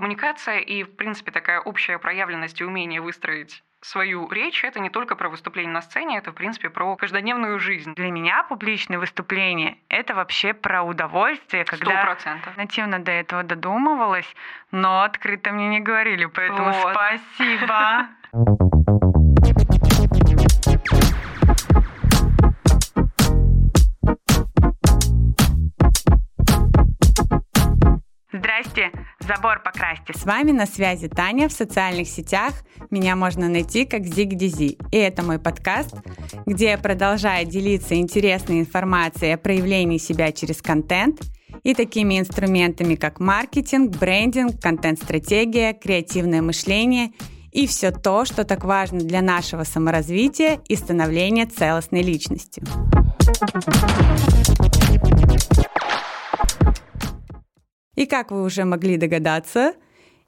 Коммуникация и, в принципе, такая общая проявленность и умение выстроить свою речь, это не только про выступление на сцене, это, в принципе, про каждодневную жизнь. Для меня публичное выступление — это вообще про удовольствие, когда 100%. нативно до этого додумывалась, но открыто мне не говорили, поэтому Вот. спасибо. забор покрасьте. С вами на связи Таня в социальных сетях. Меня можно найти как Зигдизи. И это мой подкаст, где я продолжаю делиться интересной информацией о проявлении себя через контент и такими инструментами, как маркетинг, брендинг, контент-стратегия, креативное мышление и все то, что так важно для нашего саморазвития и становления целостной личностью. И как вы уже могли догадаться,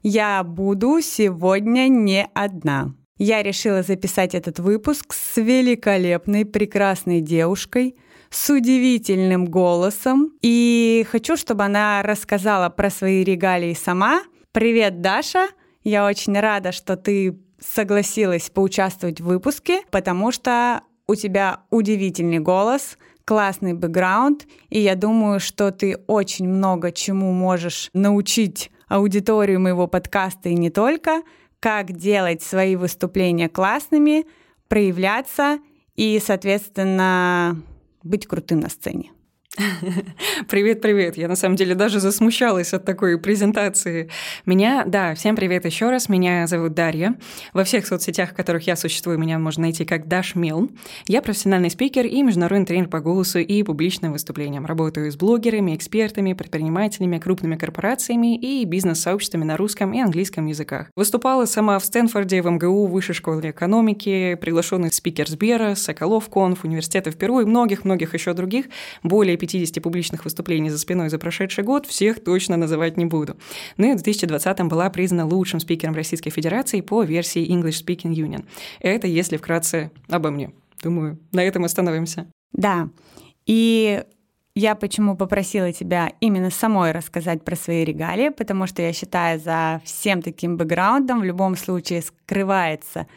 я буду сегодня не одна. Я решила записать этот выпуск с великолепной, прекрасной девушкой, с удивительным голосом. И хочу, чтобы она рассказала про свои регалии сама. Привет, Даша! Я очень рада, что ты согласилась поучаствовать в выпуске, потому что у тебя удивительный голос, классный бэкграунд, и я думаю, что ты очень много чему можешь научить аудиторию моего подкаста и не только, как делать свои выступления классными, проявляться и, соответственно, быть крутым на сцене. Привет, привет. Я на самом деле даже засмущалась от такой презентации. Меня, да, всем привет еще раз. Меня зовут Дарья. Во всех соцсетях, в которых я существую, меня можно найти как Даш Мил. Я профессиональный спикер и международный тренер по голосу и публичным выступлениям. Работаю с блогерами, экспертами, предпринимателями, крупными корпорациями и бизнес-сообществами на русском и английском языках. Выступала сама в Стэнфорде, в МГУ, Высшей школе экономики, приглашенный спикер Сбера, Соколов Конф, университета в Перу и многих-многих еще других. Более 50 публичных выступлений за спиной за прошедший год, всех точно называть не буду. Ну и в 2020 была признана лучшим спикером Российской Федерации по версии English Speaking Union. Это если вкратце обо мне. Думаю, на этом остановимся. Да, и я почему попросила тебя именно самой рассказать про свои регалии, потому что я считаю, за всем таким бэкграундом в любом случае скрывается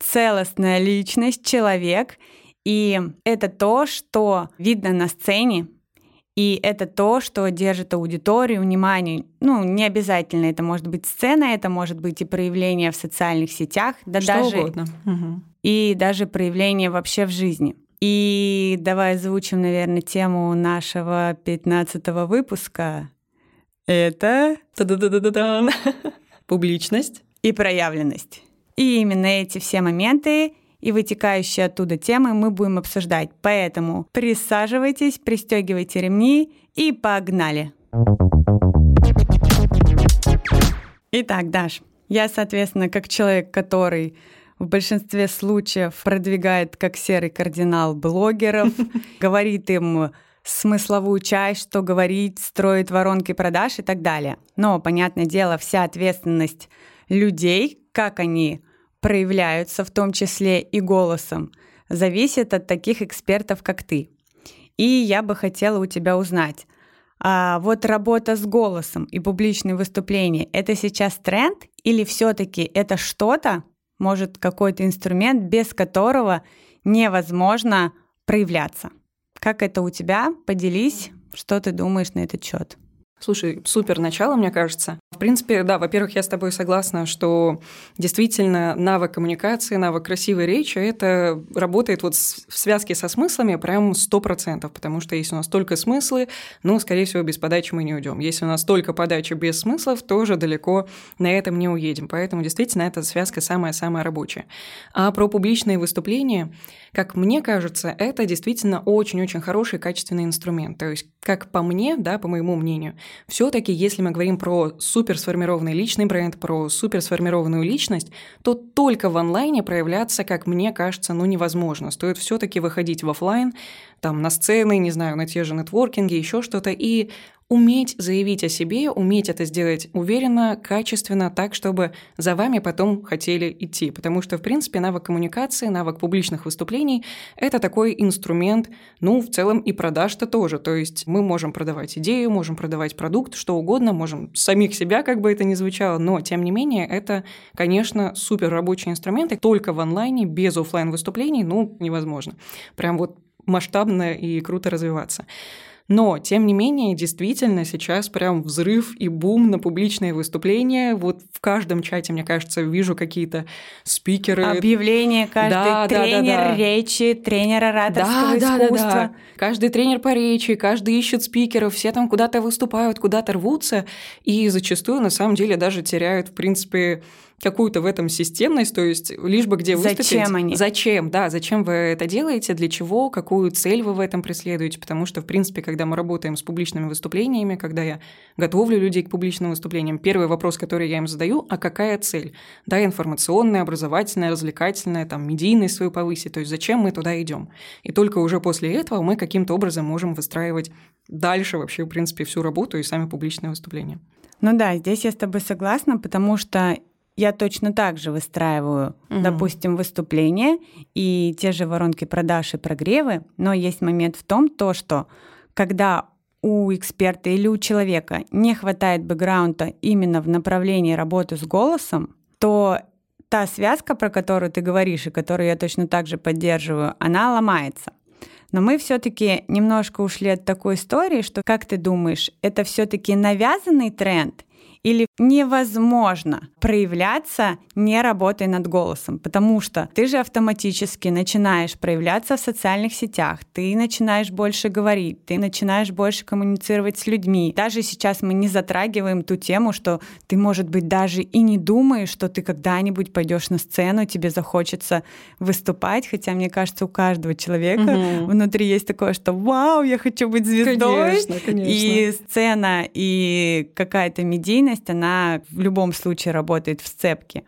целостная личность, человек, и это то, что видно на сцене, и это то, что держит аудиторию, внимание. Ну, не обязательно это может быть сцена, это может быть и проявление в социальных сетях, да Что даже угодно. И даже проявление вообще в жизни. И давай озвучим, наверное, тему нашего 15 выпуска. Это. Публичность. и проявленность. И именно эти все моменты и вытекающие оттуда темы мы будем обсуждать. Поэтому присаживайтесь, пристегивайте ремни и погнали. Итак, Даш, я, соответственно, как человек, который в большинстве случаев продвигает как серый кардинал блогеров, говорит им смысловую часть, что говорить, строит воронки продаж и так далее. Но, понятное дело, вся ответственность людей, как они проявляются, в том числе и голосом, зависит от таких экспертов, как ты. И я бы хотела у тебя узнать, а вот работа с голосом и публичные выступления — это сейчас тренд или все-таки это что-то, может, какой-то инструмент, без которого невозможно проявляться? Как это у тебя? Поделись, что ты думаешь на этот счет. Слушай, супер начало, мне кажется. В принципе, да, во-первых, я с тобой согласна, что действительно навык коммуникации, навык красивой речи, это работает вот в связке со смыслами прям сто процентов, потому что если у нас только смыслы, ну, скорее всего, без подачи мы не уйдем. Если у нас только подача без смыслов, тоже далеко на этом не уедем. Поэтому действительно эта связка самая-самая рабочая. А про публичные выступления, как мне кажется, это действительно очень-очень хороший качественный инструмент. То есть, как по мне, да, по моему мнению, все-таки, если мы говорим про супер сформированный личный бренд, про супер сформированную личность, то только в онлайне проявляться, как мне кажется, ну невозможно. Стоит все-таки выходить в офлайн, там на сцены, не знаю, на те же нетворкинги, еще что-то, и уметь заявить о себе, уметь это сделать уверенно, качественно, так, чтобы за вами потом хотели идти. Потому что, в принципе, навык коммуникации, навык публичных выступлений – это такой инструмент, ну, в целом и продаж-то тоже. То есть мы можем продавать идею, можем продавать продукт, что угодно, можем самих себя, как бы это ни звучало, но, тем не менее, это, конечно, супер рабочий инструмент, и только в онлайне, без офлайн выступлений ну, невозможно. Прям вот масштабно и круто развиваться. Но, тем не менее, действительно сейчас прям взрыв и бум на публичные выступления. Вот в каждом чате, мне кажется, вижу какие-то спикеры. Объявления каждый, да, тренер да, да, да. речи, тренер ораторского да, искусства. Да, да, да. Каждый тренер по речи, каждый ищет спикеров, все там куда-то выступают, куда-то рвутся, и зачастую, на самом деле, даже теряют, в принципе, какую-то в этом системность, то есть лишь бы где выступить. Зачем они? Зачем, да, зачем вы это делаете, для чего, какую цель вы в этом преследуете, потому что, в принципе, когда мы работаем с публичными выступлениями, когда я готовлю людей к публичным выступлениям, первый вопрос, который я им задаю, а какая цель? Да, информационная, образовательная, развлекательная, там, медийность свою повысить, то есть зачем мы туда идем? И только уже после этого мы каким-то образом можем выстраивать дальше вообще, в принципе, всю работу и сами публичные выступления. Ну да, здесь я с тобой согласна, потому что я точно так же выстраиваю, угу. допустим, выступления и те же воронки продаж и прогревы, но есть момент в том, то, что когда у эксперта или у человека не хватает бэкграунда именно в направлении работы с голосом, то та связка, про которую ты говоришь и которую я точно так же поддерживаю, она ломается. Но мы все-таки немножко ушли от такой истории, что, как ты думаешь, это все-таки навязанный тренд или невозможно проявляться, не работая над голосом, потому что ты же автоматически начинаешь проявляться в социальных сетях, ты начинаешь больше говорить, ты начинаешь больше коммуницировать с людьми. Даже сейчас мы не затрагиваем ту тему, что ты, может быть, даже и не думаешь, что ты когда-нибудь пойдешь на сцену, тебе захочется выступать, хотя мне кажется, у каждого человека угу. внутри есть такое, что вау, я хочу быть звездой. Конечно, конечно. И сцена, и какая-то медийность лояльность, она в любом случае работает в сцепке.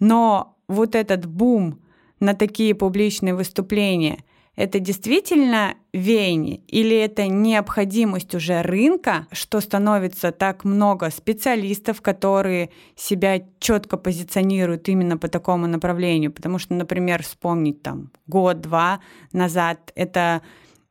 Но вот этот бум на такие публичные выступления, это действительно веяние или это необходимость уже рынка, что становится так много специалистов, которые себя четко позиционируют именно по такому направлению? Потому что, например, вспомнить там год-два назад это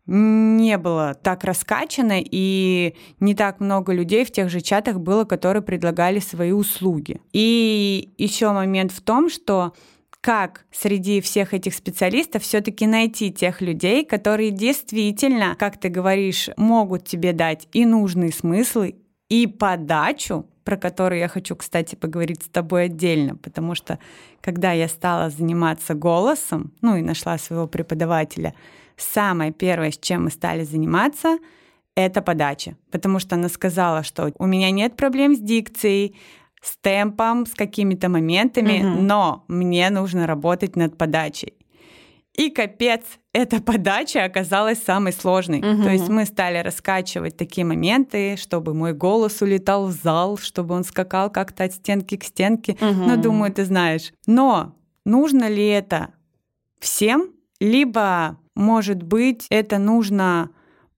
не было так раскачано, и не так много людей в тех же чатах было, которые предлагали свои услуги. И еще момент в том, что как среди всех этих специалистов все-таки найти тех людей, которые действительно, как ты говоришь, могут тебе дать и нужные смыслы, и подачу, про которую я хочу, кстати, поговорить с тобой отдельно, потому что когда я стала заниматься голосом, ну и нашла своего преподавателя, самое первое, с чем мы стали заниматься, это подача. Потому что она сказала, что у меня нет проблем с дикцией, с темпом, с какими-то моментами, угу. но мне нужно работать над подачей. И капец, эта подача оказалась самой сложной. Угу. То есть мы стали раскачивать такие моменты, чтобы мой голос улетал в зал, чтобы он скакал как-то от стенки к стенке. Угу. Ну, думаю, ты знаешь. Но нужно ли это всем? Либо может быть, это нужно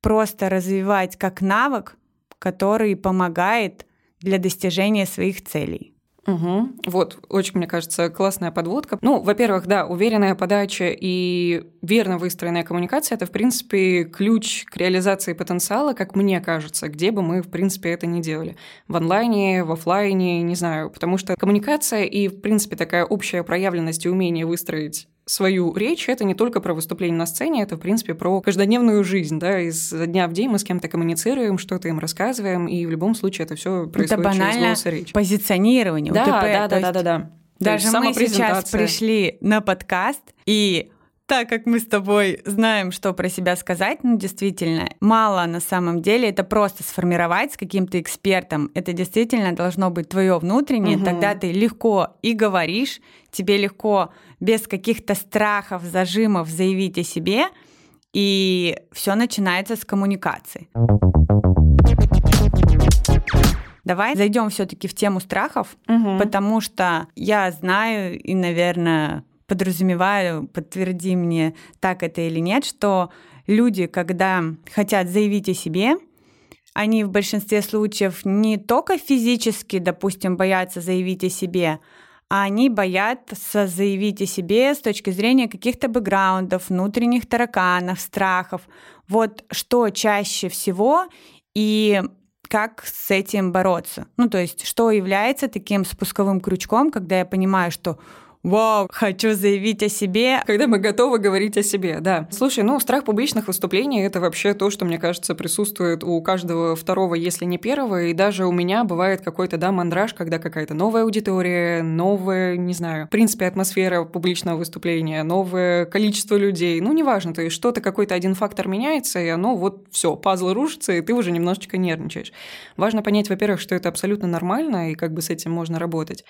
просто развивать как навык, который помогает для достижения своих целей. Угу. Вот, очень, мне кажется, классная подводка. Ну, во-первых, да, уверенная подача и верно выстроенная коммуникация – это, в принципе, ключ к реализации потенциала, как мне кажется, где бы мы, в принципе, это ни делали. В онлайне, в офлайне, не знаю, потому что коммуникация и, в принципе, такая общая проявленность и умение выстроить свою речь, это не только про выступление на сцене, это, в принципе, про каждодневную жизнь, да, из дня в день мы с кем-то коммуницируем, что-то им рассказываем, и в любом случае это все происходит это через голос и речь. позиционирование, да, УТП. Да, да, да, да, да. Даже мы сейчас пришли на подкаст, и так как мы с тобой знаем, что про себя сказать, ну, действительно, мало на самом деле, это просто сформировать с каким-то экспертом. Это действительно должно быть твое внутреннее, угу. тогда ты легко и говоришь, тебе легко без каких-то страхов, зажимов заявить о себе, и все начинается с коммуникации. Давай зайдем все-таки в тему страхов, угу. потому что я знаю и, наверное, подразумеваю, подтверди мне, так это или нет, что люди, когда хотят заявить о себе, они в большинстве случаев не только физически, допустим, боятся заявить о себе, а они боятся заявить о себе с точки зрения каких-то бэкграундов, внутренних тараканов, страхов. Вот что чаще всего и как с этим бороться. Ну, то есть, что является таким спусковым крючком, когда я понимаю, что вау, хочу заявить о себе. Когда мы готовы говорить о себе, да. Слушай, ну, страх публичных выступлений – это вообще то, что, мне кажется, присутствует у каждого второго, если не первого, и даже у меня бывает какой-то, да, мандраж, когда какая-то новая аудитория, новая, не знаю, в принципе, атмосфера публичного выступления, новое количество людей, ну, неважно, то есть что-то, какой-то один фактор меняется, и оно вот все, пазл рушится, и ты уже немножечко нервничаешь. Важно понять, во-первых, что это абсолютно нормально, и как бы с этим можно работать.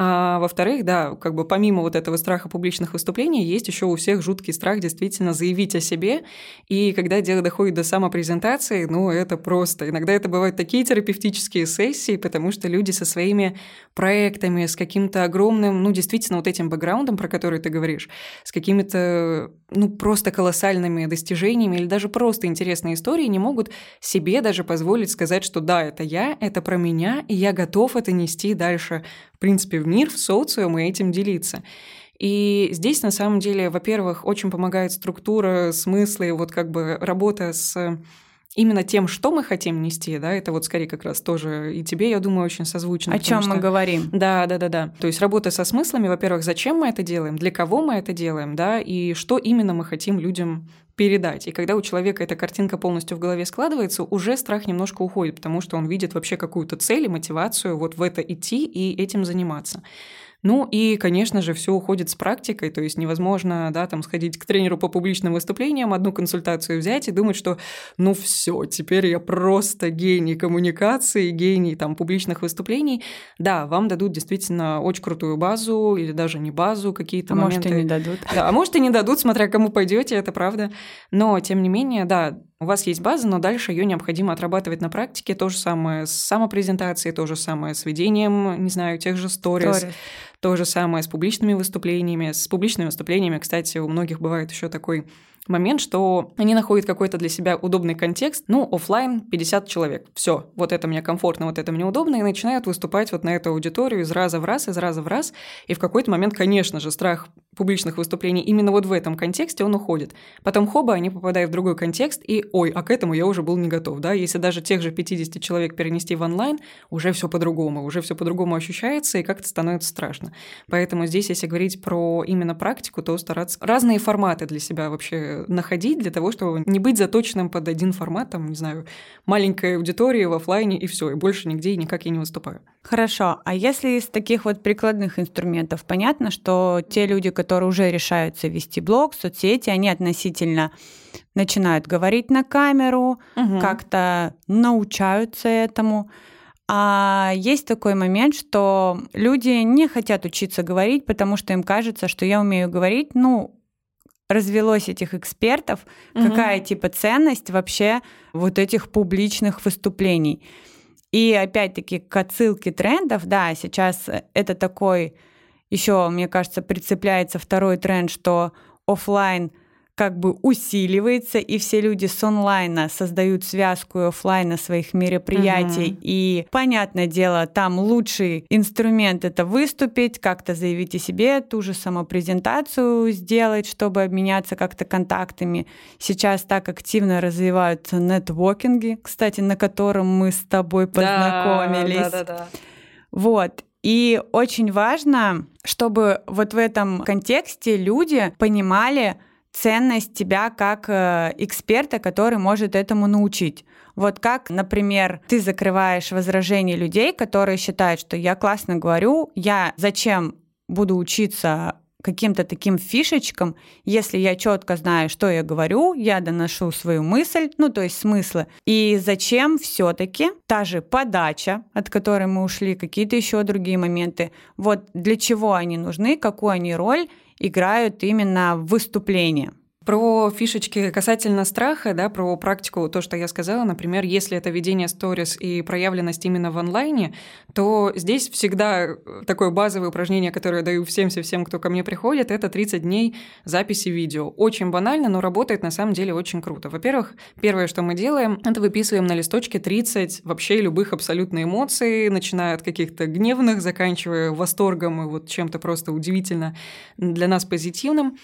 А во-вторых, да, как бы помимо вот этого страха публичных выступлений, есть еще у всех жуткий страх действительно заявить о себе. И когда дело доходит до самопрезентации, ну, это просто. Иногда это бывают такие терапевтические сессии, потому что люди со своими проектами, с каким-то огромным, ну, действительно, вот этим бэкграундом, про который ты говоришь, с какими-то, ну, просто колоссальными достижениями или даже просто интересной историей не могут себе даже позволить сказать, что да, это я, это про меня, и я готов это нести дальше в принципе, в мир, в социум и этим делиться. И здесь, на самом деле, во-первых, очень помогает структура, смыслы, вот как бы работа с именно тем, что мы хотим нести, да, это вот скорее как раз тоже и тебе, я думаю, очень созвучно. О чем что... мы говорим? Да, да, да, да. То есть работа со смыслами, во-первых, зачем мы это делаем, для кого мы это делаем, да, и что именно мы хотим людям передать. И когда у человека эта картинка полностью в голове складывается, уже страх немножко уходит, потому что он видит вообще какую-то цель и мотивацию вот в это идти и этим заниматься. Ну и, конечно же, все уходит с практикой, то есть невозможно, да, там сходить к тренеру по публичным выступлениям, одну консультацию взять и думать, что ну все, теперь я просто гений коммуникации, гений там публичных выступлений. Да, вам дадут действительно очень крутую базу или даже не базу, какие-то а моменты. может и не дадут. Да, а может и не дадут, смотря кому пойдете, это правда. Но тем не менее, да, у вас есть база, но дальше ее необходимо отрабатывать на практике. То же самое с самопрезентацией, то же самое с ведением, не знаю, тех же сторис. То же самое с публичными выступлениями. С публичными выступлениями, кстати, у многих бывает еще такой момент, что они находят какой-то для себя удобный контекст. Ну, офлайн 50 человек. Все, вот это мне комфортно, вот это мне удобно, и начинают выступать вот на эту аудиторию из раза в раз, из раза в раз. И в какой-то момент, конечно же, страх публичных выступлений именно вот в этом контексте он уходит. Потом хоба, они попадают в другой контекст, и ой, а к этому я уже был не готов, да, если даже тех же 50 человек перенести в онлайн, уже все по-другому, уже все по-другому ощущается, и как-то становится страшно. Поэтому здесь, если говорить про именно практику, то стараться разные форматы для себя вообще находить для того, чтобы не быть заточенным под один формат, там, не знаю, маленькая аудитория в офлайне и все, и больше нигде и никак я не выступаю. Хорошо. А если из таких вот прикладных инструментов, понятно, что те люди, которые уже решаются вести блог, соцсети, они относительно начинают говорить на камеру, угу. как-то научаются этому. А есть такой момент, что люди не хотят учиться говорить, потому что им кажется, что я умею говорить, ну, развелось этих экспертов, угу. какая типа ценность вообще вот этих публичных выступлений. И опять-таки к отсылке трендов, да, сейчас это такой еще, мне кажется, прицепляется второй тренд, что офлайн как бы усиливается, и все люди с онлайна создают связку офлайна своих мероприятий. Угу. И, понятное дело, там лучший инструмент это выступить, как-то заявить о себе, ту же самопрезентацию сделать, чтобы обменяться как-то контактами. Сейчас так активно развиваются нетворкинги, кстати, на котором мы с тобой познакомились. Да, да, да. Вот. И очень важно, чтобы вот в этом контексте люди понимали, ценность тебя как э, эксперта, который может этому научить. Вот как, например, ты закрываешь возражения людей, которые считают, что я классно говорю, я зачем буду учиться каким-то таким фишечкам, если я четко знаю, что я говорю, я доношу свою мысль, ну то есть смыслы. И зачем все-таки та же подача, от которой мы ушли, какие-то еще другие моменты, вот для чего они нужны, какую они роль играют именно в выступлении. Про фишечки касательно страха, да, про практику, то, что я сказала, например, если это ведение сторис и проявленность именно в онлайне, то здесь всегда такое базовое упражнение, которое я даю всем-всем, кто ко мне приходит, это 30 дней записи видео. Очень банально, но работает на самом деле очень круто. Во-первых, первое, что мы делаем, это выписываем на листочке 30 вообще любых абсолютно эмоций, начиная от каких-то гневных, заканчивая восторгом и вот чем-то просто удивительно для нас позитивным.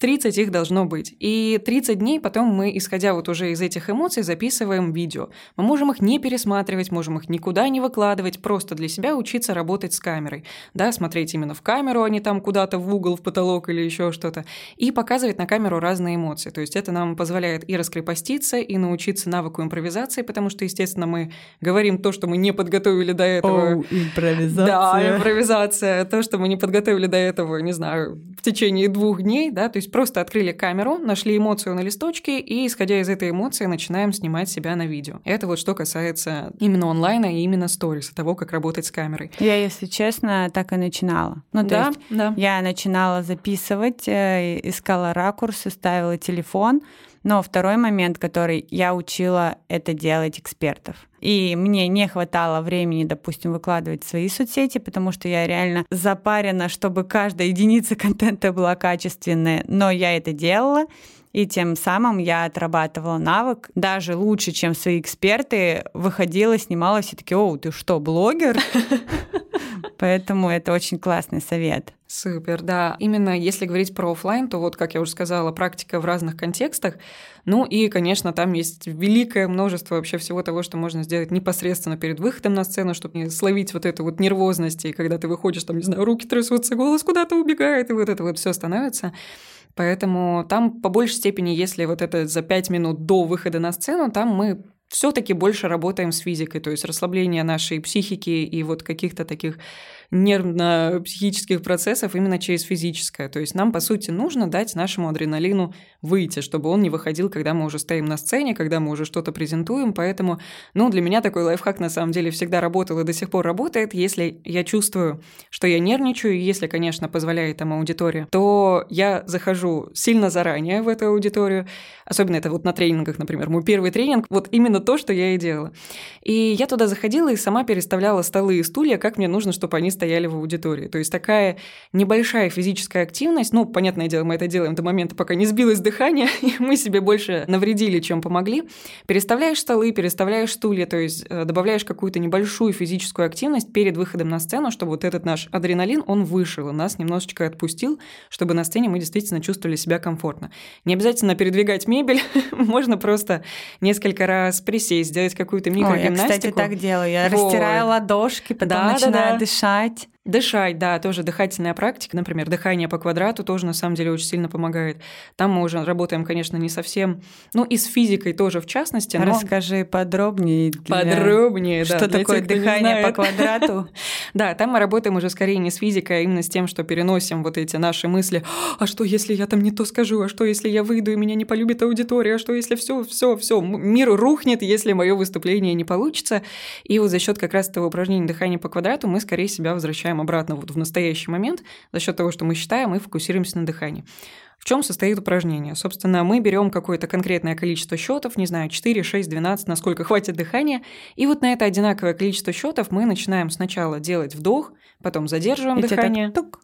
30 их должно быть. И 30 дней потом мы, исходя вот уже из этих эмоций, записываем видео. Мы можем их не пересматривать, можем их никуда не выкладывать, просто для себя учиться работать с камерой. Да, смотреть именно в камеру, а не там куда-то в угол, в потолок или еще что-то. И показывать на камеру разные эмоции. То есть это нам позволяет и раскрепоститься, и научиться навыку импровизации, потому что, естественно, мы говорим то, что мы не подготовили до этого. О, импровизация. Да, импровизация. То, что мы не подготовили до этого, не знаю, в течение двух дней, да, то есть есть просто открыли камеру, нашли эмоцию на листочке и, исходя из этой эмоции, начинаем снимать себя на видео. Это вот что касается именно онлайна и именно сторис, того, как работать с камерой. Я, если честно, так и начинала. Ну, то да, есть да. я начинала записывать, э, искала ракурсы, ставила телефон, но второй момент, который я учила это делать экспертов. И мне не хватало времени, допустим, выкладывать свои соцсети, потому что я реально запарена, чтобы каждая единица контента была качественная. Но я это делала. И тем самым я отрабатывала навык даже лучше, чем свои эксперты. Выходила, снимала, все таки о, ты что, блогер? Поэтому это очень классный совет. Супер, да. Именно если говорить про офлайн, то вот, как я уже сказала, практика в разных контекстах. Ну и, конечно, там есть великое множество вообще всего того, что можно сделать непосредственно перед выходом на сцену, чтобы не словить вот эту вот нервозность, и когда ты выходишь, там, не знаю, руки трясутся, голос куда-то убегает, и вот это вот все становится. Поэтому там по большей степени, если вот это за пять минут до выхода на сцену, там мы все-таки больше работаем с физикой, то есть расслабление нашей психики и вот каких-то таких нервно-психических процессов именно через физическое. То есть нам, по сути, нужно дать нашему адреналину выйти, чтобы он не выходил, когда мы уже стоим на сцене, когда мы уже что-то презентуем. Поэтому, ну, для меня такой лайфхак на самом деле всегда работал и до сих пор работает. Если я чувствую, что я нервничаю, если, конечно, позволяет там аудитория, то я захожу сильно заранее в эту аудиторию. Особенно это вот на тренингах, например. Мой первый тренинг, вот именно то, что я и делала. И я туда заходила и сама переставляла столы и стулья, как мне нужно, чтобы они стояли в аудитории. То есть такая небольшая физическая активность, ну, понятное дело, мы это делаем до момента, пока не сбилось дыхание, и мы себе больше навредили, чем помогли. Переставляешь столы, переставляешь стулья, то есть э, добавляешь какую-то небольшую физическую активность перед выходом на сцену, чтобы вот этот наш адреналин, он вышел, и нас немножечко отпустил, чтобы на сцене мы действительно чувствовали себя комфортно. Не обязательно передвигать мебель, можно просто несколько раз присесть, сделать какую-то микрогимнастику. Ой, я, кстати, так делаю. Я вот. растираю ладошки, потом да, начинаю да, да. дышать дышать. Дышать, да, тоже дыхательная практика, например, дыхание по квадрату тоже на самом деле очень сильно помогает. Там мы уже работаем, конечно, не совсем, ну и с физикой тоже в частности. Но... Расскажи подробнее. Для... Подробнее, да. Что такое тех, дыхание по квадрату? Да, там мы работаем уже скорее не с физикой, а именно с тем, что переносим вот эти наши мысли. А что, если я там не то скажу? А что, если я выйду и меня не полюбит аудитория? А что, если все, все, все, мир рухнет, если мое выступление не получится? И вот за счет как раз этого упражнения дыхания по квадрату мы скорее себя возвращаем обратно вот в настоящий момент за счет того, что мы считаем и фокусируемся на дыхании. В чем состоит упражнение? Собственно, мы берем какое-то конкретное количество счетов, не знаю, 4, 6, 12, насколько хватит дыхания, и вот на это одинаковое количество счетов мы начинаем сначала делать вдох, потом задерживаем и дыхание. Так, тук,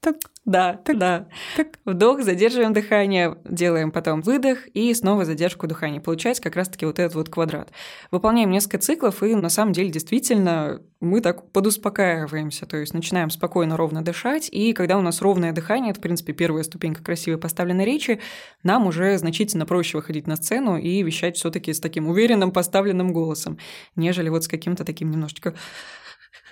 так, да, так, да. Так. Вдох, задерживаем дыхание, делаем потом выдох и снова задержку дыхания. Получается как раз-таки вот этот вот квадрат. Выполняем несколько циклов, и на самом деле действительно мы так подуспокаиваемся, то есть начинаем спокойно, ровно дышать, и когда у нас ровное дыхание, это, в принципе, первая ступенька красивой поставленной речи, нам уже значительно проще выходить на сцену и вещать все таки с таким уверенным поставленным голосом, нежели вот с каким-то таким немножечко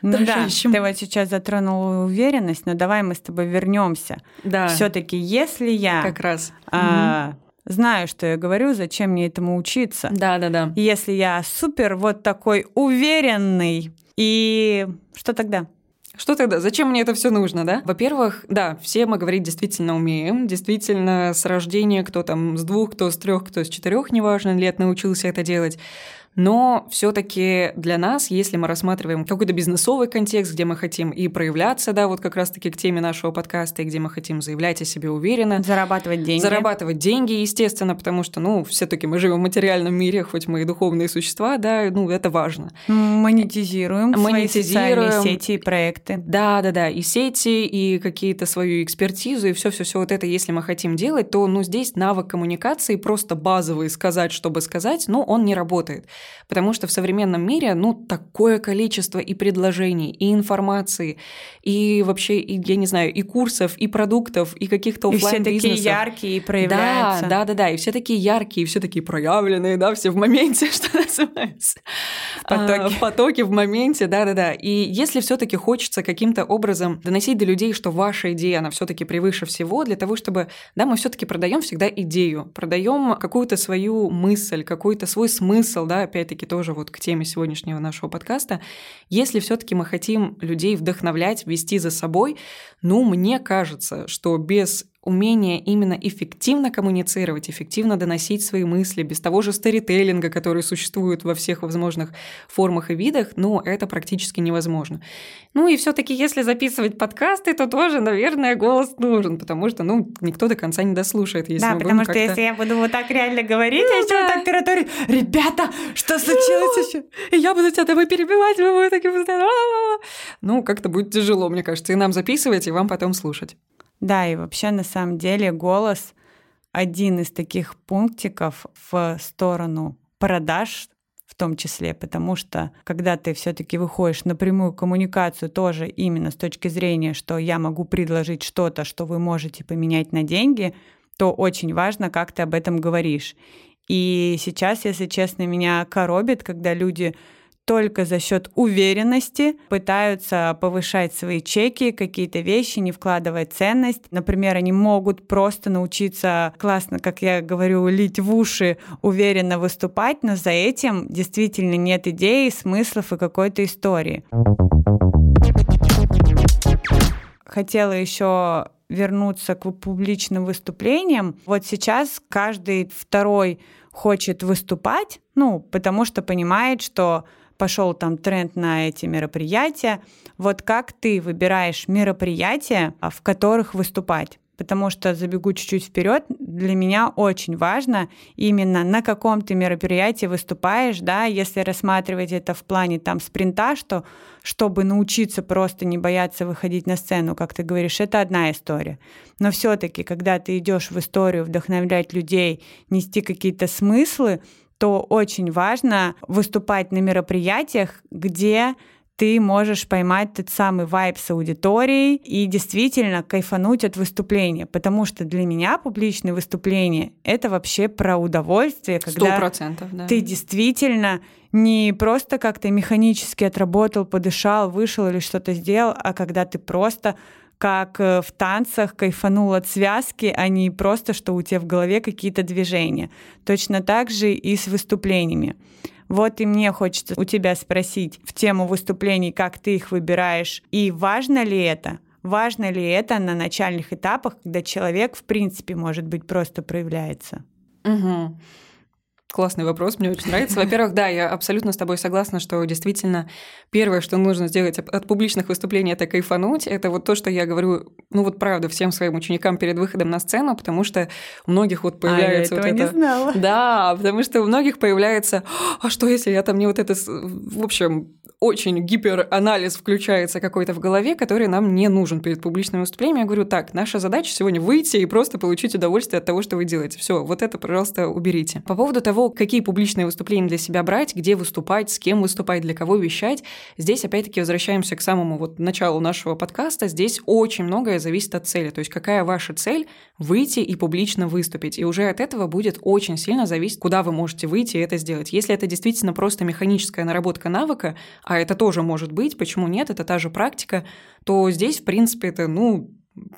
ну да, ты вот сейчас затронула уверенность, но давай мы с тобой вернемся. Да. Все-таки, если я как раз а, угу. знаю, что я говорю, зачем мне этому учиться? Да, да, да. Если я супер вот такой уверенный, и что тогда? Что тогда? Зачем мне это все нужно, да? Во-первых, да, все мы говорить действительно умеем. Действительно, с рождения кто там с двух, кто с трех, кто с четырех, неважно, лет научился это делать. Но все-таки для нас, если мы рассматриваем какой-то бизнесовый контекст, где мы хотим и проявляться, да, вот как раз-таки к теме нашего подкаста, и где мы хотим заявлять о себе уверенно. Зарабатывать деньги. Зарабатывать деньги, естественно, потому что, ну, все-таки мы живем в материальном мире, хоть мы и духовные существа, да, ну, это важно. Монетизируем, монетизируем свои сети и проекты. Да, да, да, и сети, и какие-то свою экспертизу, и все, все, все вот это, если мы хотим делать, то, ну, здесь навык коммуникации просто базовый сказать, чтобы сказать, ну, он не работает. Потому что в современном мире, ну, такое количество и предложений, и информации, и вообще, и, я не знаю, и курсов, и продуктов, и каких-то офлайн бизнесов. И все такие яркие и проявляются. Да, да, да, да, и все такие яркие, и все такие проявленные, да, все в моменте, что называется. В потоке. А, в потоке, в моменте, да, да, да. И если все-таки хочется каким-то образом доносить до людей, что ваша идея, она все-таки превыше всего, для того, чтобы, да, мы все-таки продаем всегда идею, продаем какую-то свою мысль, какой-то свой смысл, да, опять-таки тоже вот к теме сегодняшнего нашего подкаста, если все-таки мы хотим людей вдохновлять, вести за собой, ну, мне кажется, что без умение именно эффективно коммуницировать, эффективно доносить свои мысли, без того же старителлинга, который существует во всех возможных формах и видах, ну, это практически невозможно. Ну и все таки если записывать подкасты, то тоже, наверное, голос нужен, потому что, ну, никто до конца не дослушает. Если да, потому что если я буду вот так реально говорить, ну, а еще да. так тараторить, ребята, что случилось еще? И я буду тебя домой перебивать, вы будете такие Ну, как-то будет тяжело, мне кажется, и нам записывать, и вам потом слушать. Да, и вообще на самом деле голос один из таких пунктиков в сторону продаж в том числе, потому что когда ты все-таки выходишь на прямую коммуникацию тоже именно с точки зрения, что я могу предложить что-то, что вы можете поменять на деньги, то очень важно, как ты об этом говоришь. И сейчас, если честно, меня коробит, когда люди только за счет уверенности пытаются повышать свои чеки, какие-то вещи, не вкладывая ценность. Например, они могут просто научиться классно, как я говорю, лить в уши, уверенно выступать, но за этим действительно нет идеи, смыслов и какой-то истории. Хотела еще вернуться к публичным выступлениям. Вот сейчас каждый второй хочет выступать, ну, потому что понимает, что пошел там тренд на эти мероприятия. Вот как ты выбираешь мероприятия, а, в которых выступать? потому что забегу чуть-чуть вперед, для меня очень важно именно на каком ты мероприятии выступаешь, да, если рассматривать это в плане там спринта, что чтобы научиться просто не бояться выходить на сцену, как ты говоришь, это одна история. Но все-таки, когда ты идешь в историю вдохновлять людей, нести какие-то смыслы, то очень важно выступать на мероприятиях, где ты можешь поймать тот самый вайб с аудиторией и действительно кайфануть от выступления. Потому что для меня публичное выступление — это вообще про удовольствие, когда 100%, да. ты действительно не просто как-то механически отработал, подышал, вышел или что-то сделал, а когда ты просто как э, в танцах кайфанул от связки, а не просто, что у тебя в голове какие-то движения. Точно так же и с выступлениями. Вот и мне хочется у тебя спросить в тему выступлений, как ты их выбираешь, и важно ли это? Важно ли это на начальных этапах, когда человек, в принципе, может быть, просто проявляется? Угу. Классный вопрос, мне очень нравится. Во-первых, да, я абсолютно с тобой согласна, что действительно первое, что нужно сделать от публичных выступлений, это кайфануть. Это вот то, что я говорю, ну вот правда, всем своим ученикам перед выходом на сцену, потому что у многих вот появляется а, я вот это... не знала. Да, потому что у многих появляется, а что если я там не вот это, в общем, очень гиперанализ включается какой-то в голове, который нам не нужен перед публичным выступлением. Я говорю, так, наша задача сегодня выйти и просто получить удовольствие от того, что вы делаете. Все, вот это, пожалуйста, уберите. По поводу того, какие публичные выступления для себя брать, где выступать, с кем выступать, для кого вещать, здесь опять-таки возвращаемся к самому вот началу нашего подкаста. Здесь очень многое зависит от цели. То есть какая ваша цель выйти и публично выступить. И уже от этого будет очень сильно зависеть, куда вы можете выйти и это сделать. Если это действительно просто механическая наработка навыка, а это тоже может быть, почему нет, это та же практика, то здесь, в принципе, это, ну,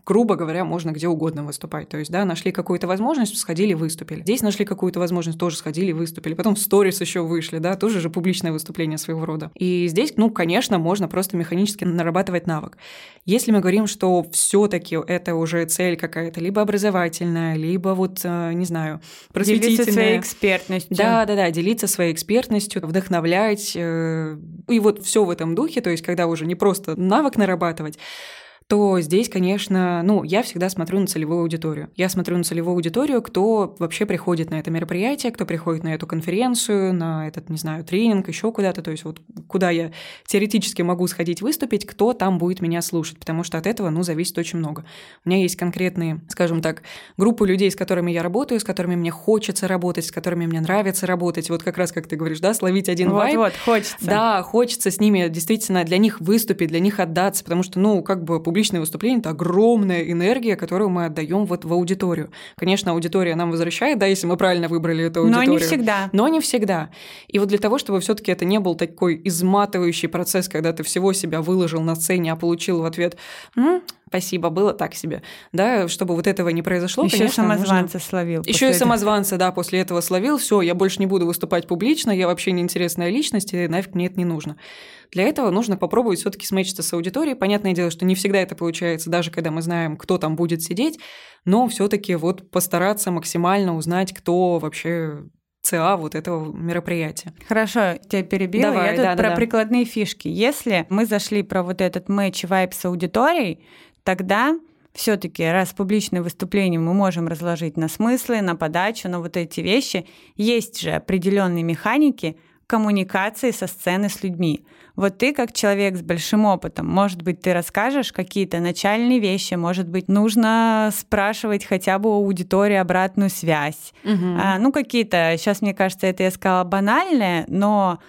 грубо говоря, можно где угодно выступать. То есть, да, нашли какую-то возможность, сходили, выступили. Здесь нашли какую-то возможность, тоже сходили, выступили. Потом в сторис еще вышли, да, тоже же публичное выступление своего рода. И здесь, ну, конечно, можно просто механически нарабатывать навык. Если мы говорим, что все таки это уже цель какая-то, либо образовательная, либо вот, э, не знаю, просветительная. Делиться своей экспертностью. Да, да, да, делиться своей экспертностью, вдохновлять. Э, и вот все в этом духе, то есть когда уже не просто навык нарабатывать, то здесь, конечно, ну, я всегда смотрю на целевую аудиторию. Я смотрю на целевую аудиторию, кто вообще приходит на это мероприятие, кто приходит на эту конференцию, на этот, не знаю, тренинг, еще куда-то, то есть вот куда я теоретически могу сходить выступить, кто там будет меня слушать, потому что от этого, ну, зависит очень много. У меня есть конкретные, скажем так, группы людей, с которыми я работаю, с которыми мне хочется работать, с которыми мне нравится работать, вот как раз, как ты говоришь, да, словить один вот, вайб. Вот, хочется. Да, хочется с ними действительно для них выступить, для них отдаться, потому что, ну, как бы публичное выступление – это огромная энергия, которую мы отдаем вот в аудиторию. Конечно, аудитория нам возвращает, да, если мы правильно выбрали эту аудиторию. Но не всегда. Но не всегда. И вот для того, чтобы все таки это не был такой изматывающий процесс, когда ты всего себя выложил на сцене, а получил в ответ «М, спасибо, было так себе. Да, чтобы вот этого не произошло, Еще конечно, самозванца нужно... словил. Еще и этого. самозванца, да, после этого словил. Все, я больше не буду выступать публично, я вообще неинтересная личность, и нафиг мне это не нужно. Для этого нужно попробовать все-таки смечиться с аудиторией. Понятное дело, что не всегда это получается, даже когда мы знаем, кто там будет сидеть, но все-таки вот постараться максимально узнать, кто вообще ЦА вот этого мероприятия. Хорошо, тебя перебила. Давай, Я тут да, про да. прикладные фишки. Если мы зашли про вот этот матч вайп с аудиторией, тогда все-таки, раз публичное выступление мы можем разложить на смыслы, на подачу, на вот эти вещи, есть же определенные механики коммуникации со сцены с людьми. Вот ты, как человек с большим опытом, может быть, ты расскажешь какие-то начальные вещи, может быть, нужно спрашивать хотя бы у аудитории обратную связь. Мгм. А, ну, какие-то, сейчас, мне кажется, это я сказала банальное, но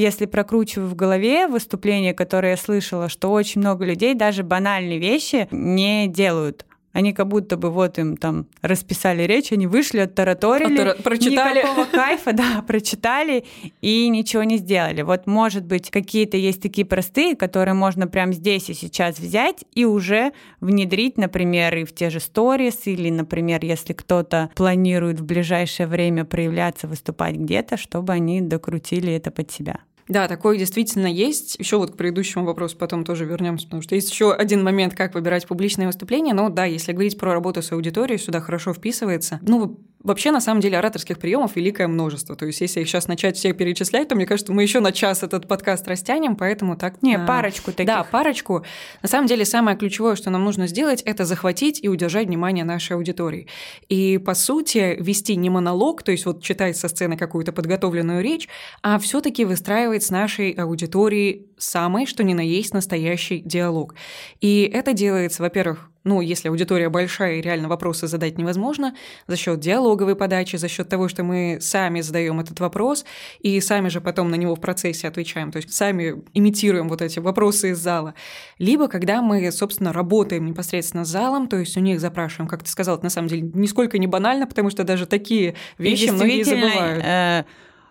если прокручиваю в голове выступления, которые я слышала, что очень много людей даже банальные вещи не делают. Они как будто бы вот им там расписали речь, они вышли, оттараторили, Оттара- прочитали. никакого кайфа, да, прочитали и ничего не сделали. Вот, может быть, какие-то есть такие простые, которые можно прямо здесь и сейчас взять и уже внедрить, например, и в те же сторис, или, например, если кто-то планирует в ближайшее время проявляться, выступать где-то, чтобы они докрутили это под себя. Да, такое действительно есть. Еще вот к предыдущему вопросу потом тоже вернемся, потому что есть еще один момент, как выбирать публичные выступления. Но да, если говорить про работу с аудиторией, сюда хорошо вписывается. Ну, вообще, на самом деле, ораторских приемов великое множество. То есть, если их сейчас начать все перечислять, то мне кажется, мы еще на час этот подкаст растянем, поэтому так. Не, а, парочку таких. Да, парочку. На самом деле, самое ключевое, что нам нужно сделать, это захватить и удержать внимание нашей аудитории. И, по сути, вести не монолог, то есть вот читать со сцены какую-то подготовленную речь, а все таки выстраивать с нашей аудиторией самый, что ни на есть, настоящий диалог. И это делается, во-первых, ну, если аудитория большая и реально вопросы задать невозможно, за счет диалоговой подачи, за счет того, что мы сами задаем этот вопрос и сами же потом на него в процессе отвечаем, то есть сами имитируем вот эти вопросы из зала. Либо когда мы, собственно, работаем непосредственно с залом, то есть у них запрашиваем, как ты сказал, это на самом деле нисколько не банально, потому что даже такие вещи многие забывают. э,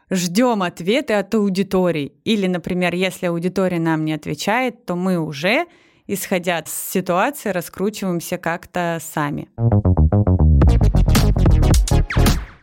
ждем ответы от аудитории. Или, например, если аудитория нам не отвечает, то мы уже, исходя с ситуации, раскручиваемся как-то сами.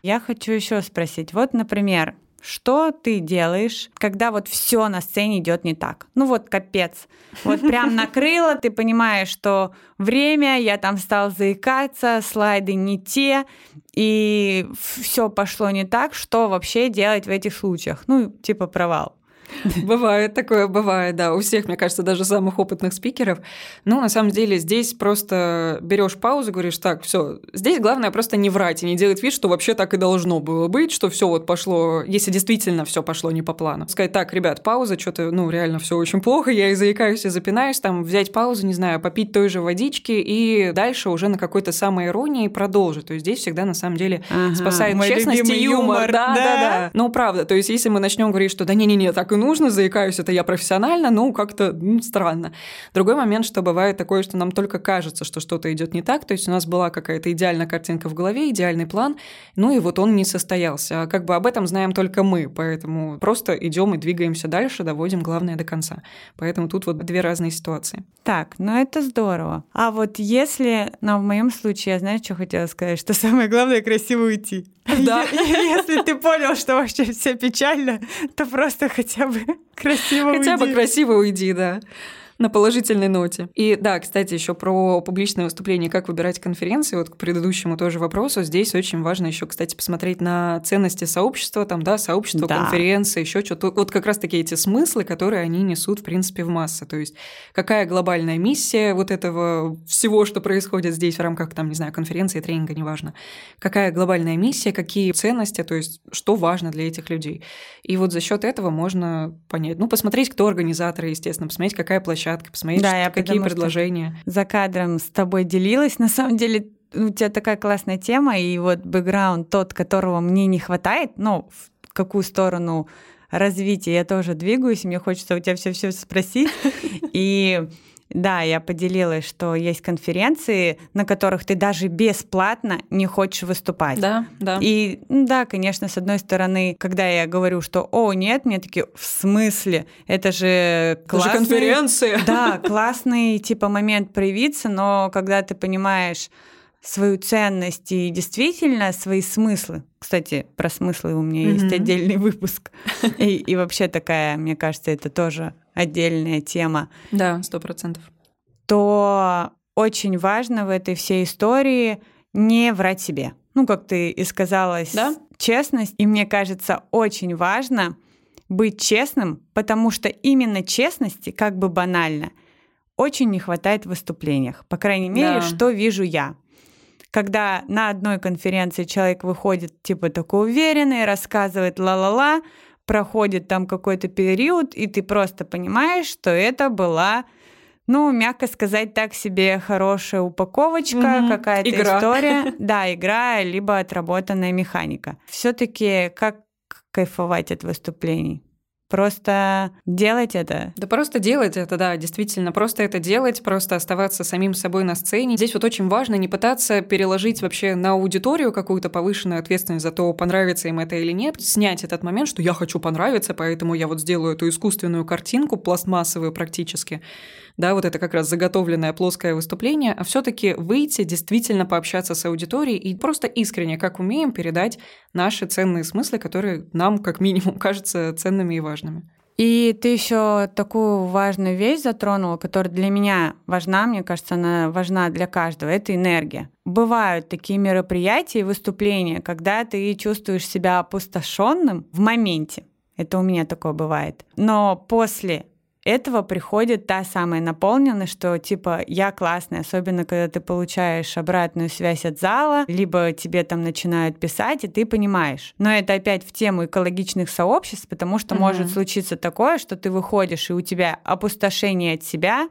Я хочу еще спросить. Вот, например, что ты делаешь, когда вот все на сцене идет не так? Ну вот капец. Вот прям накрыло, ты понимаешь, что время, я там стал заикаться, слайды не те, и все пошло не так. Что вообще делать в этих случаях? Ну, типа провал. Бывает такое, бывает, да, у всех, мне кажется, даже самых опытных спикеров. Ну, на самом деле, здесь просто берешь паузу, говоришь, так, все. Здесь главное просто не врать и не делать вид, что вообще так и должно было быть, что все вот пошло, если действительно все пошло не по плану. Сказать, так, ребят, пауза, что-то, ну, реально все очень плохо, я и заикаюсь, и запинаюсь, там, взять паузу, не знаю, попить той же водички и дальше уже на какой-то самой иронии продолжить. То есть здесь всегда, на самом деле, Ага, спасает честность и юмор. юмор, Да, да. да, да. Ну, правда, то есть если мы начнем говорить, что да не-не-не, так и нужно, заикаюсь, это я профессионально, но как-то ну, странно. Другой момент, что бывает такое, что нам только кажется, что что-то идет не так, то есть у нас была какая-то идеальная картинка в голове, идеальный план, ну и вот он не состоялся. А как бы об этом знаем только мы, поэтому просто идем и двигаемся дальше, доводим главное до конца. Поэтому тут вот две разные ситуации. Так, ну это здорово. А вот если, ну в моем случае, я знаю, что хотела сказать, что самое главное красиво уйти. Да. Если ты понял, что вообще все печально, то просто хотя бы красиво уйди. Хотя бы красиво уйди, да на положительной ноте. И да, кстати, еще про публичное выступление, как выбирать конференции, вот к предыдущему тоже вопросу. Здесь очень важно еще, кстати, посмотреть на ценности сообщества, там, да, сообщество, да. конференции, еще что-то. Вот как раз-таки эти смыслы, которые они несут, в принципе, в массы. То есть какая глобальная миссия вот этого всего, что происходит здесь в рамках, там, не знаю, конференции, тренинга, неважно. Какая глобальная миссия, какие ценности, то есть что важно для этих людей. И вот за счет этого можно понять, ну, посмотреть, кто организаторы, естественно, посмотреть, какая площадка площадке, посмотреть, да, я какие предложения. За кадром с тобой делилась. На самом деле у тебя такая классная тема, и вот бэкграунд тот, которого мне не хватает, ну, в какую сторону развития я тоже двигаюсь, мне хочется у тебя все все спросить. И да, я поделилась, что есть конференции, на которых ты даже бесплатно не хочешь выступать. Да, да. И да, конечно, с одной стороны, когда я говорю, что «О, нет», мне такие «В смысле? Это же классный...» Это же конференция. Да, классный типа момент проявиться, но когда ты понимаешь, свою ценность и действительно свои смыслы. Кстати, про смыслы у меня mm-hmm. есть отдельный выпуск. И, и вообще такая, мне кажется, это тоже отдельная тема. Да, сто процентов. То очень важно в этой всей истории не врать себе. Ну, как ты и сказала, да? честность. И мне кажется, очень важно быть честным, потому что именно честности, как бы банально, очень не хватает в выступлениях. По крайней мере, да. что вижу я когда на одной конференции человек выходит типа такой уверенный, рассказывает ла-ла-ла, проходит там какой-то период, и ты просто понимаешь, что это была ну, мягко сказать, так себе хорошая упаковочка, mm-hmm. какая-то игра. история. Да, игра, либо отработанная механика. Все-таки как кайфовать от выступлений? Просто делать это. Да просто делать это, да, действительно. Просто это делать, просто оставаться самим собой на сцене. Здесь вот очень важно не пытаться переложить вообще на аудиторию какую-то повышенную ответственность за то, понравится им это или нет. Снять этот момент, что я хочу понравиться, поэтому я вот сделаю эту искусственную картинку, пластмассовую практически да, вот это как раз заготовленное плоское выступление, а все таки выйти, действительно пообщаться с аудиторией и просто искренне, как умеем, передать наши ценные смыслы, которые нам, как минимум, кажутся ценными и важными. И ты еще такую важную вещь затронула, которая для меня важна, мне кажется, она важна для каждого, это энергия. Бывают такие мероприятия и выступления, когда ты чувствуешь себя опустошенным в моменте. Это у меня такое бывает. Но после этого приходит та самая наполненность, что типа я классная, особенно когда ты получаешь обратную связь от зала, либо тебе там начинают писать, и ты понимаешь. Но это опять в тему экологичных сообществ, потому что mm-hmm. может случиться такое, что ты выходишь, и у тебя опустошение от себя,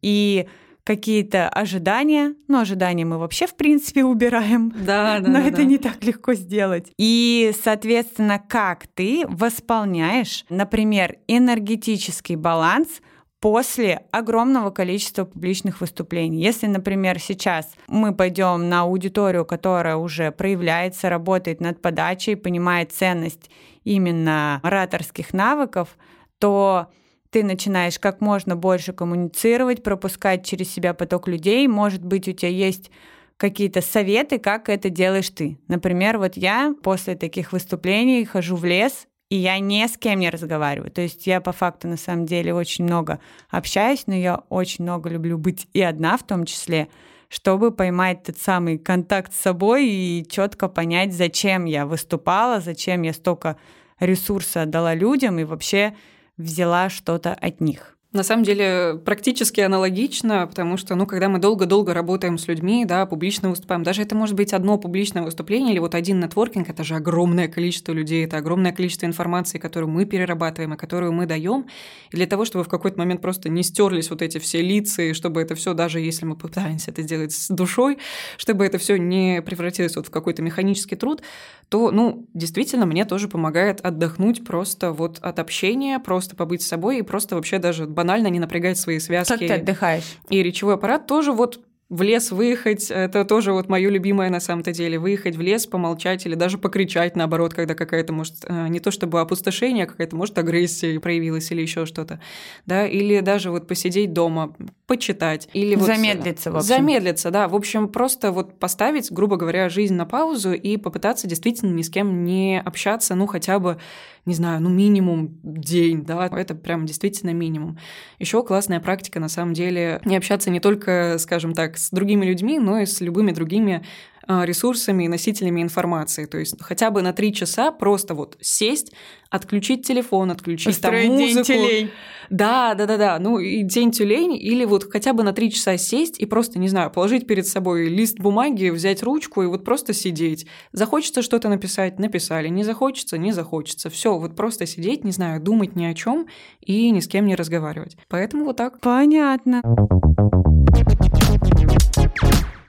и какие-то ожидания. Ну, ожидания мы вообще, в принципе, убираем. Да, да. Но да, это да. не так легко сделать. И, соответственно, как ты восполняешь, например, энергетический баланс после огромного количества публичных выступлений. Если, например, сейчас мы пойдем на аудиторию, которая уже проявляется, работает над подачей, понимает ценность именно ораторских навыков, то ты начинаешь как можно больше коммуницировать, пропускать через себя поток людей. Может быть, у тебя есть какие-то советы, как это делаешь ты. Например, вот я после таких выступлений хожу в лес, и я ни с кем не разговариваю. То есть я по факту на самом деле очень много общаюсь, но я очень много люблю быть и одна в том числе, чтобы поймать тот самый контакт с собой и четко понять, зачем я выступала, зачем я столько ресурса отдала людям и вообще взяла что-то от них. На самом деле практически аналогично, потому что, ну, когда мы долго-долго работаем с людьми, да, публично выступаем, даже это может быть одно публичное выступление или вот один нетворкинг, это же огромное количество людей, это огромное количество информации, которую мы перерабатываем и которую мы даем. И для того, чтобы в какой-то момент просто не стерлись вот эти все лица, и чтобы это все, даже если мы пытаемся это сделать с душой, чтобы это все не превратилось вот в какой-то механический труд, то, ну, действительно, мне тоже помогает отдохнуть просто вот от общения, просто побыть с собой и просто вообще даже банально не напрягать свои связки. Как ты отдыхаешь? И речевой аппарат тоже вот в лес выехать, это тоже вот мое любимое на самом-то деле, выехать в лес, помолчать или даже покричать, наоборот, когда какая-то, может, э, не то чтобы опустошение, а какая-то, может, агрессия проявилась или еще что-то, да, или даже вот посидеть дома, почитать. Или вот замедлиться, в общем. Замедлиться, да. В общем, просто вот поставить, грубо говоря, жизнь на паузу и попытаться действительно ни с кем не общаться, ну, хотя бы не знаю, ну минимум день, да, это прям действительно минимум. Еще классная практика, на самом деле, не общаться не только, скажем так, с другими людьми, но и с любыми другими ресурсами и носителями информации. То есть хотя бы на три часа просто вот сесть, отключить телефон, отключить Устроить там музыку. День тюлень. Да, да, да, да. Ну и день тюлень, или вот хотя бы на три часа сесть и просто, не знаю, положить перед собой лист бумаги, взять ручку и вот просто сидеть. Захочется что-то написать, написали. Не захочется, не захочется. Все, вот просто сидеть, не знаю, думать ни о чем и ни с кем не разговаривать. Поэтому вот так. Понятно.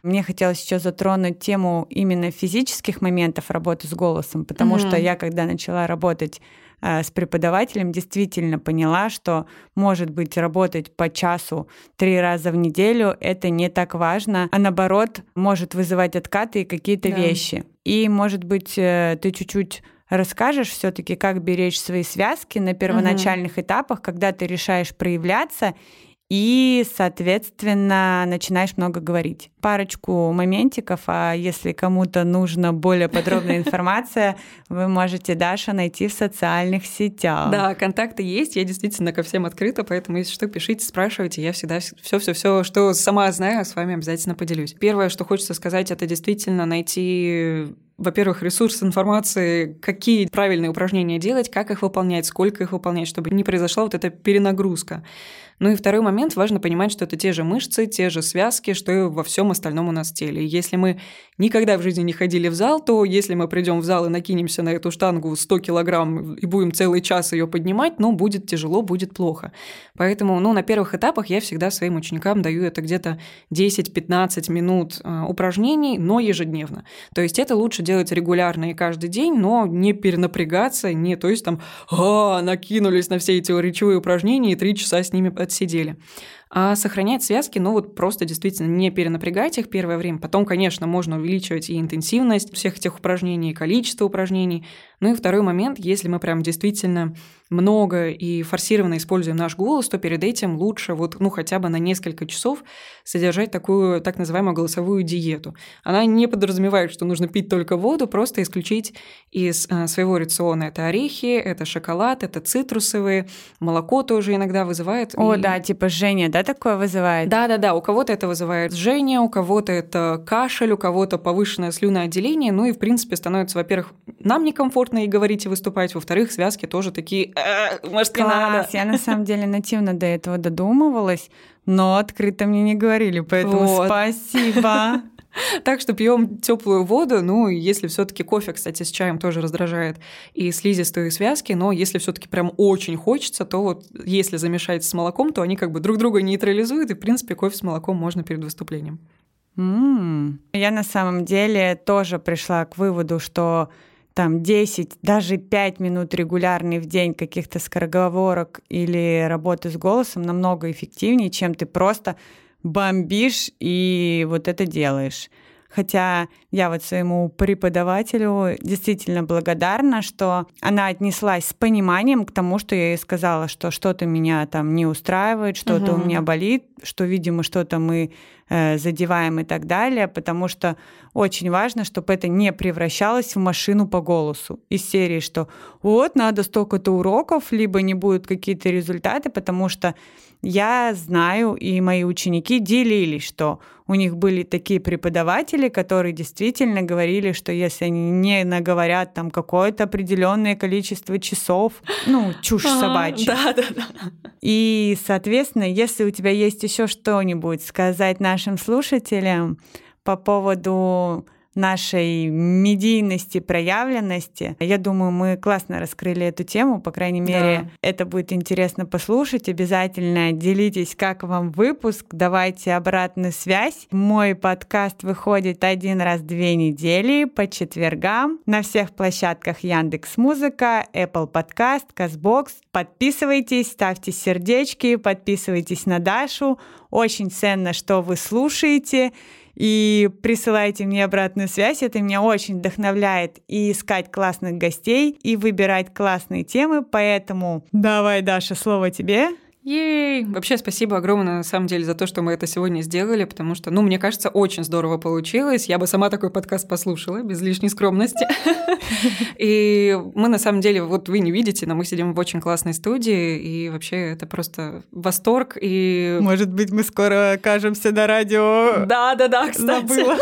Мне хотелось еще затронуть тему именно физических моментов работы с голосом, потому mm-hmm. что я, когда начала работать э, с преподавателем, действительно поняла, что, может быть, работать по часу три раза в неделю это не так важно, а наоборот может вызывать откаты и какие-то да. вещи. И, может быть, э, ты чуть-чуть расскажешь все-таки, как беречь свои связки на первоначальных угу. этапах, когда ты решаешь проявляться и, соответственно, начинаешь много говорить. Парочку моментиков, а если кому-то нужна более подробная информация, вы можете Даша найти в социальных сетях. Да, контакты есть, я действительно ко всем открыта, поэтому если что, пишите, спрашивайте, я всегда все-все-все, что сама знаю, с вами обязательно поделюсь. Первое, что хочется сказать, это действительно найти во-первых, ресурс информации, какие правильные упражнения делать, как их выполнять, сколько их выполнять, чтобы не произошла вот эта перенагрузка. Ну и второй момент, важно понимать, что это те же мышцы, те же связки, что и во всем остальном у нас теле. если мы никогда в жизни не ходили в зал, то если мы придем в зал и накинемся на эту штангу 100 килограмм и будем целый час ее поднимать, ну, будет тяжело, будет плохо. Поэтому, ну, на первых этапах я всегда своим ученикам даю это где-то 10-15 минут э, упражнений, но ежедневно. То есть это лучше делать регулярно и каждый день, но не перенапрягаться, не, то есть там, а, накинулись на все эти речевые упражнения и три часа с ними отсидели. А сохранять связки, ну вот просто действительно не перенапрягать их первое время. Потом, конечно, можно увеличивать и интенсивность всех этих упражнений, и количество упражнений. Ну и второй момент, если мы прям действительно много и форсированно используем наш голос, то перед этим лучше вот, ну, хотя бы на несколько часов содержать такую так называемую голосовую диету. Она не подразумевает, что нужно пить только воду, просто исключить из а, своего рациона это орехи, это шоколад, это цитрусовые, молоко тоже иногда вызывает. О, и... да, типа жжение, да, такое вызывает? Да-да-да, у кого-то это вызывает жжение, у кого-то это кашель, у кого-то повышенное слюноотделение, ну и, в принципе, становится, во-первых, нам некомфортно и говорить, и выступать, во-вторых, связки тоже такие «Э, может, не надо. Я на самом деле нативно до этого додумывалась, но открыто мне не говорили, поэтому вот. спасибо. Так что пьем теплую воду, ну, если все-таки кофе, кстати, с чаем тоже раздражает и слизистые связки, но если все-таки прям очень хочется, то вот если замешать с молоком, то они как бы друг друга нейтрализуют, и, в принципе, кофе с молоком можно перед выступлением. Mm. Я на самом деле тоже пришла к выводу, что там 10, даже 5 минут регулярный в день каких-то скороговорок или работы с голосом намного эффективнее, чем ты просто бомбишь и вот это делаешь. Хотя я вот своему преподавателю действительно благодарна, что она отнеслась с пониманием к тому, что я ей сказала, что что-то меня там не устраивает, что-то угу. у меня болит, что, видимо, что-то мы задеваем и так далее, потому что очень важно, чтобы это не превращалось в машину по голосу из серии, что вот надо столько-то уроков, либо не будут какие-то результаты, потому что я знаю, и мои ученики делились, что у них были такие преподаватели, которые действительно говорили, что если они не наговорят там какое-то определенное количество часов, ну, чушь собачья. Да, да, да. И, соответственно, если у тебя есть еще что-нибудь сказать нашим слушателям по поводу нашей медийности, проявленности. Я думаю, мы классно раскрыли эту тему, по крайней мере, да. это будет интересно послушать. Обязательно делитесь, как вам выпуск, давайте обратную связь. Мой подкаст выходит один раз в две недели по четвергам на всех площадках Яндекс Музыка, Apple Podcast, Castbox. Подписывайтесь, ставьте сердечки, подписывайтесь на Дашу. Очень ценно, что вы слушаете и присылайте мне обратную связь. Это меня очень вдохновляет и искать классных гостей, и выбирать классные темы. Поэтому давай, Даша, слово тебе. Ей! Вообще спасибо огромное, на самом деле, за то, что мы это сегодня сделали, потому что, ну, мне кажется, очень здорово получилось. Я бы сама такой подкаст послушала, без лишней скромности. И мы, на самом деле, вот вы не видите, но мы сидим в очень классной студии, и вообще это просто восторг. И... Может быть, мы скоро окажемся на радио. Да-да-да, кстати. Забыла.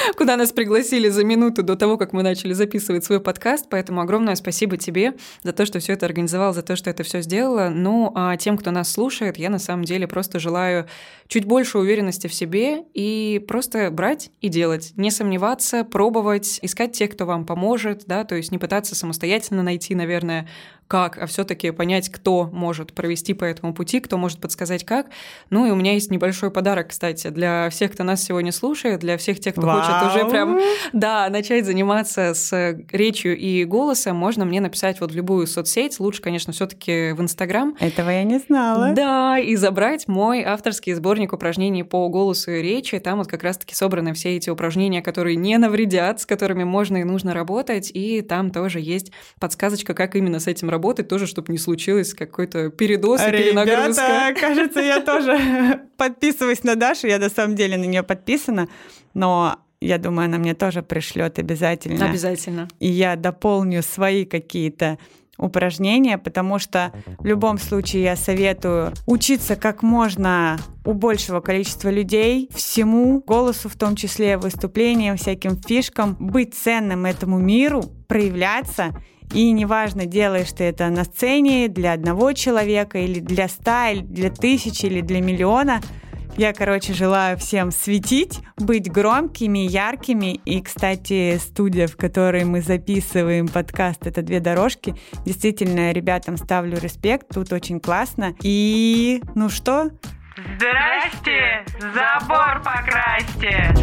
Куда нас пригласили за минуту до того, как мы начали записывать свой подкаст. Поэтому огромное спасибо тебе за то, что все это организовал, за то, что это все сделала. Ну, а тем, кто нас слушает, я на самом деле просто желаю чуть больше уверенности в себе и просто брать и делать. Не сомневаться, пробовать, искать тех, кто вам поможет, да, то есть не пытаться самостоятельно найти, наверное, как, а все-таки понять, кто может провести по этому пути, кто может подсказать как. Ну и у меня есть небольшой подарок, кстати, для всех, кто нас сегодня слушает, для всех тех, кто Вау. хочет уже прям, да, начать заниматься с речью и голосом, можно мне написать вот в любую соцсеть, лучше, конечно, все-таки в Инстаграм. Этого я не знала. Да, и забрать мой авторский сборник упражнений по голосу и речи. Там вот как раз-таки собраны все эти упражнения, которые не навредят, с которыми можно и нужно работать, и там тоже есть подсказочка, как именно с этим работать работать тоже, чтобы не случилось какой-то передоз и перенагрузка. Ребята, кажется, я тоже подписываюсь на Дашу, я на самом деле на нее подписана, но я думаю, она мне тоже пришлет обязательно. Обязательно. И я дополню свои какие-то упражнения, потому что в любом случае я советую учиться как можно у большего количества людей всему, голосу в том числе, выступлениям, всяким фишкам, быть ценным этому миру, проявляться и неважно, делаешь ты это на сцене для одного человека или для ста, или для тысячи, или для миллиона. Я, короче, желаю всем светить, быть громкими, яркими. И, кстати, студия, в которой мы записываем подкаст, это «Две дорожки». Действительно, ребятам ставлю респект, тут очень классно. И, ну что? Здрасте! Забор покрасьте!